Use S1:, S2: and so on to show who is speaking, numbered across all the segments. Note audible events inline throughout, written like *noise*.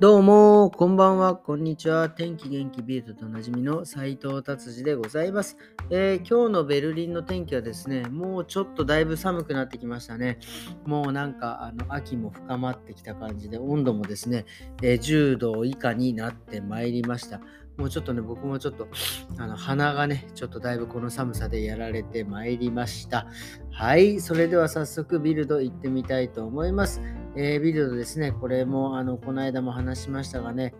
S1: どうも、こんばんは、こんにちは。天気元気ビートとおなじみの斉藤達治でございます、えー、今日のベルリンの天気はですね、もうちょっとだいぶ寒くなってきましたね。もうなんか、あの秋も深まってきた感じで、温度もですね、えー、10度以下になってまいりました。もうちょっとね、僕もちょっと、あの鼻がね、ちょっとだいぶこの寒さでやられてまいりました。はい、それでは早速ビルド行ってみたいと思います。えー、ビルドですね、これも、あの、この間も話しましたがね、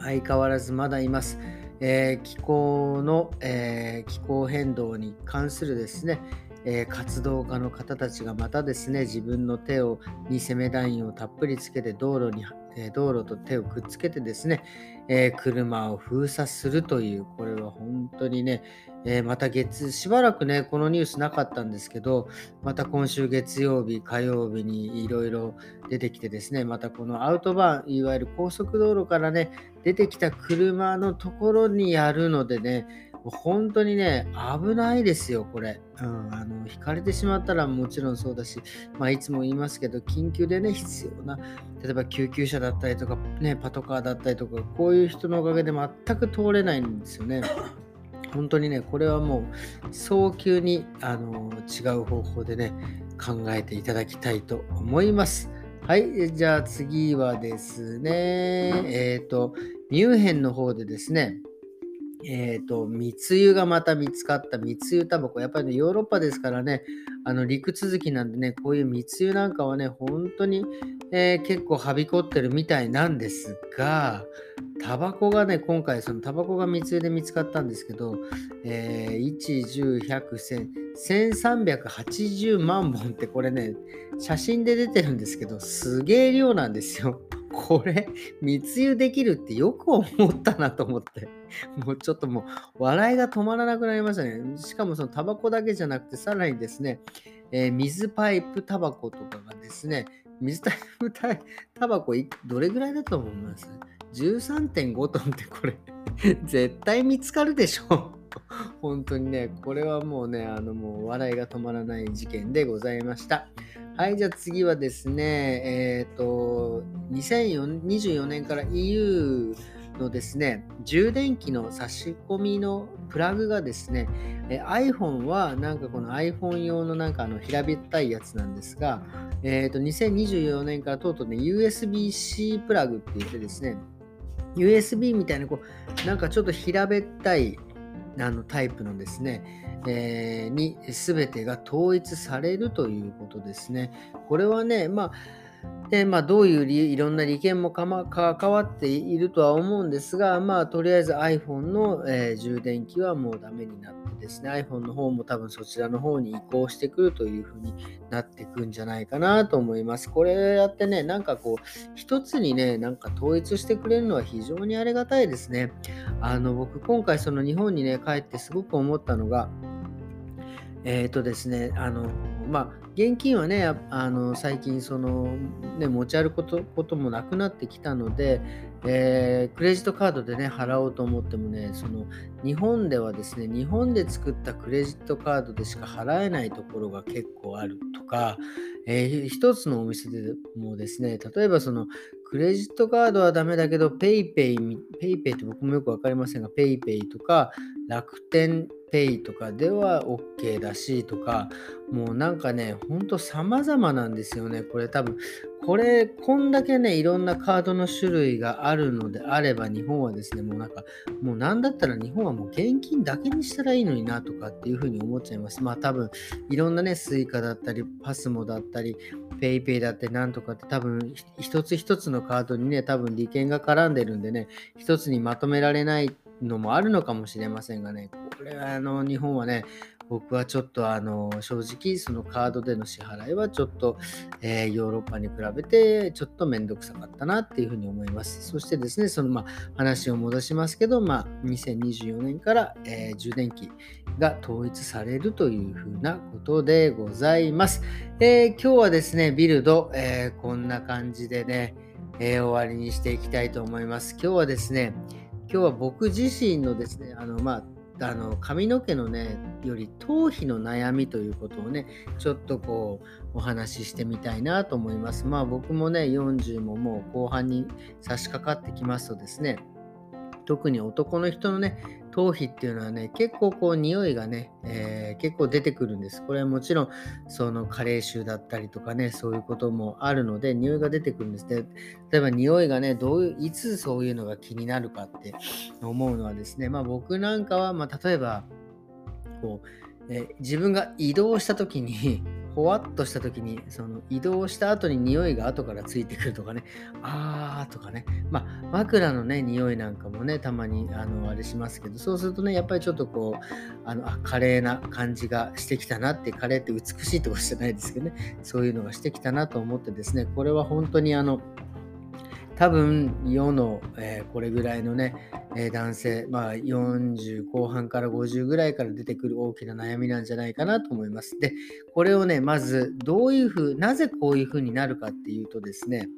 S1: 相変わらずまだいます。えー、気候の、えー、気候変動に関するですね、え、活動家の方たちがまたですね自分の手をに攻めラインをたっぷりつけて道路に、え、道路と手をくっつけてですね、え、車を封鎖するというこれは本当にね、えまた月しばらくねこのニュースなかったんですけどまた今週月曜日火曜日にいろいろ出てきてですねまたこのアウトバーンいわゆる高速道路からね出てきた車のところにやるのでね本当にね、危ないですよ、これ。うん、あの、引かれてしまったらもちろんそうだし、まあ、いつも言いますけど、緊急でね、必要な、例えば救急車だったりとか、ね、パトカーだったりとか、こういう人のおかげで全く通れないんですよね。*laughs* 本当にね、これはもう早急にあの違う方法でね、考えていただきたいと思います。はい、じゃあ次はですね、えっ、ー、と、ミュンヘンの方でですね、えっ、ー、と、密輸がまた見つかった密輸タバコ。やっぱりね、ヨーロッパですからね、あの陸続きなんでね、こういう密輸なんかはね、本当に、えー、結構はびこってるみたいなんですが、タバコがね、今回そのタバコが密輸で見つかったんですけど、えー、1、10、100、1000、1380万本ってこれね、写真で出てるんですけど、すげえ量なんですよ。これ、密輸できるってよく思ったなと思って。*laughs* もうちょっともう、笑いが止まらなくなりましたね。しかもそのタバコだけじゃなくて、さらにですね、えー、水パイプタバコとかがですね、水パイプタバコどれぐらいだと思います ?13.5 トンってこれ *laughs* 絶対見つかるでしょ *laughs* 本当にね、これはもうね、あのもう笑いが止まらない事件でございました。はい、じゃあ次はですね、えっ、ー、と、2024年から EU のですね、充電器の差し込みのプラグがですね、え iPhone はなんかこの iPhone 用のなんかあの平べったいやつなんですが、えっ、ー、と、2024年からとうとうね、USB-C プラグって言ってですね、USB みたいなこう、なんかちょっと平べったいあのタイプのですね、えー、に全てが統一されるということですね。これはね、まあで、まあ、どういう理いろんな利権もか、ま関わっているとは思うんですが、まあ、とりあえず iPhone の、えー、充電器はもうダメになってですね、iPhone の方も多分そちらの方に移行してくるというふうになってくんじゃないかなと思います。これやってね、なんかこう、一つにね、なんか統一してくれるのは非常にありがたいですね。あの、僕、今回その日本にね、帰ってすごく思ったのが、えっ、ー、とですね、あの、まあ、現金はね、あの最近その、ね、持ち歩くことこともなくなってきたので、えー、クレジットカードでね、払おうと思ってもね、その日本ではですね、日本で作ったクレジットカードでしか払えないところが結構あるとか、えー、一つのお店でもですね、例えばそのクレジットカードはダメだけど、PayPay、PayPay って僕もよくわかりませんが、PayPay とか楽天ペイとかでは OK だしとか、もうなんかね、ほんと様々なんですよね。これ多分、これ、こんだけね、いろんなカードの種類があるのであれば、日本はですね、もうなんか、もうなんだったら日本はもう現金だけにしたらいいのになとかっていうふうに思っちゃいます。まあ多分、いろんなね、スイカだったり、パスモだったり、PayPay だってなんとかって多分、一つ一つのカードにね、多分利権が絡んでるんでね、一つにまとめられないのもあるのかもしれませんがね、これはあの日本はね、僕はちょっとあの正直そのカードでの支払いはちょっと、えー、ヨーロッパに比べてちょっとめんどくさかったなっていうふうに思います。そしてですね、そのまあ話を戻しますけど、まあ、2024年から、えー、充電器が統一されるというふうなことでございます。えー、今日はですね、ビルド、えこんな感じでね、え終わりにしていきたいと思います。今日はですね、今日は僕自身のですね、あの、まあ、あの髪の毛のねより頭皮の悩みということをねちょっとこうお話ししてみたいなと思います。まあ僕もね40ももう後半に差し掛かってきますとですね特に男の人のね頭皮っていうのはね結構こう匂いがね、えー、結構出てくるんです。これはもちろんその加齢臭だったりとかねそういうこともあるので匂いが出てくるんです。で例えば匂いがねどういういつそういうのが気になるかって思うのはですねまあ僕なんかは、まあ、例えばこうえ自分が移動した時にほわっとした時にその移動した後に匂いが後からついてくるとかね。あーとかね。まあ枕のね匂いなんかもねたまにあのあれしますけどそうするとねやっぱりちょっとこうあのあ華麗な感じがしてきたなって華麗って美しいってことじゃないですけどね。そういうのがしてきたなと思ってですねこれは本当にあの多分世の、えー、これぐらいのね、えー、男性、まあ、40後半から50ぐらいから出てくる大きな悩みなんじゃないかなと思います。で、これをね、まずどういうふう、なぜこういうふうになるかっていうとですね、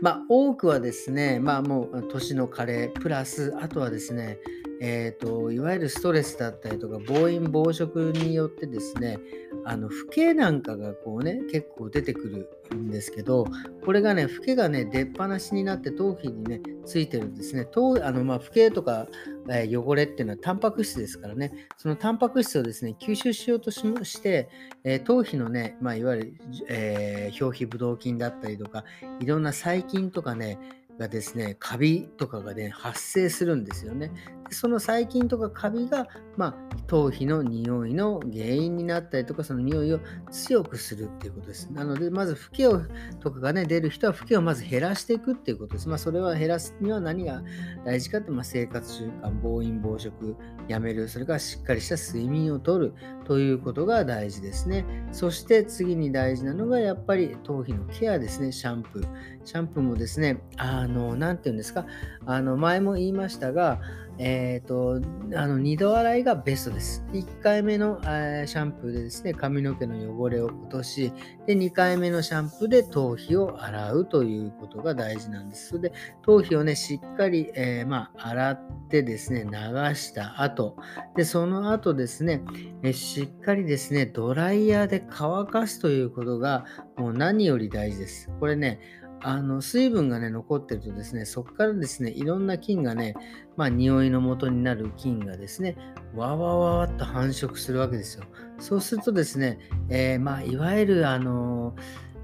S1: まあ、多くはですね、まあもう年の加齢、プラス、あとはですね、えーと、いわゆるストレスだったりとか暴飲暴食によってですねあの老けなんかがこうね結構出てくるんですけどこれがね老けがね出っ放しになって頭皮にねついてるんですね頭あのまあ老けとか、えー、汚れっていうのはタンパク質ですからねそのタンパク質をですね吸収しようとしまして、えー、頭皮のね、まあ、いわゆる、えー、表皮ブドウ菌だったりとかいろんな細菌とかねがですね、カビとかがね、発生するんですよね。その細菌とかカビが、まあ、頭皮の匂いの原因になったりとか、その匂いを強くするっていうことです。なので、まず、フケをとかがね、出る人は、フケをまず減らしていくっていうことです。まあ、それは減らすには何が大事かって、まあ、生活習慣、暴飲暴食、やめる、それからしっかりした睡眠をとるということが大事ですね。そして次に大事なのが、やっぱり頭皮のケアですね、シャンプー。シャンプーもですね、あの、なんていうんですか、あの、前も言いましたが、えっ、ー、と、あの、二度洗いがベストです。1回目の、えー、シャンプーでですね、髪の毛の汚れを落とし、で、2回目のシャンプーで頭皮を洗うということが大事なんです。で、頭皮をね、しっかり、えー、まあ、洗ってですね、流した後、で、その後ですね、えしっかりですね、ドライヤーで乾かすということが、もう何より大事です。これね、あの水分がね残ってるとですねそこからですねいろんな菌がねまあ匂いの元になる菌がですねわわわわっと繁殖するわけですよ。そうするとですね、えー、まあいわゆるあの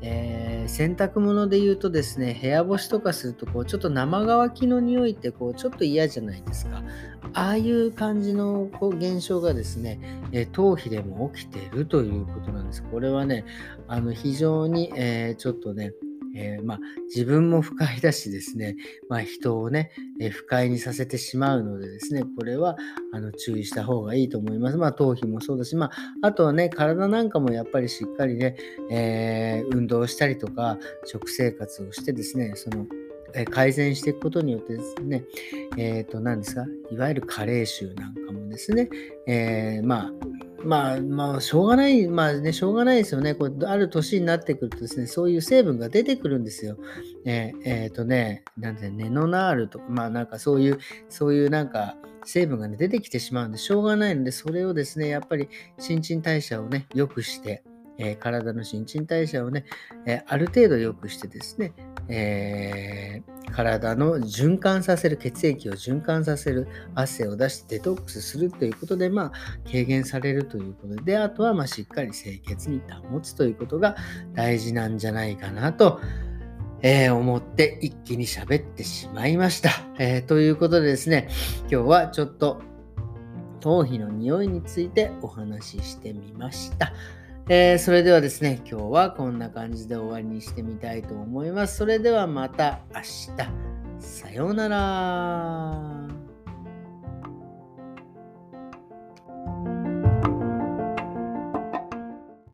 S1: えー、洗濯物で言うとですね部屋干しとかするとこうちょっと生乾きの匂いってこうちょっと嫌じゃないですか。ああいう感じのこう現象がですね、えー、頭皮でも起きているということなんです。これはねあの非常に、えー、ちょっとねえー、まあ、自分も不快だしですね、まあ、人をね、えー、不快にさせてしまうのでですね、これはあの注意した方がいいと思います。まあ、頭皮もそうだし、まあ、あとはね、体なんかもやっぱりしっかりね、えー、運動したりとか、食生活をしてですね、その改善していくことによってですね、えっ、と、何ですか、いわゆる加齢臭なんかもですね、え、まあ、まあ、まあ、しょうがない、まあね、しょうがないですよね。これある年になってくるとですね、そういう成分が出てくるんですよ。えっ、ー、えー、とね、なんて、ネノナールとか、まあなんかそういう、そういうなんか成分がね、出てきてしまうんで、しょうがないので、それをですね、やっぱり新陳代謝をね、良くして、えー、体の新陳代謝をね、えある程度良くしてですね、えー、体の循環させる、血液を循環させる、汗を出してデトックスするということで、まあ、軽減されるということで、あとは、ま、しっかり清潔に保つということが大事なんじゃないかなと、えー、思って一気に喋ってしまいました。えー、ということでですね、今日はちょっと頭皮の匂いについてお話ししてみました。えー、それではですね、今日はこんな感じで終わりにしてみたいと思います。それではまた明日。さようなら。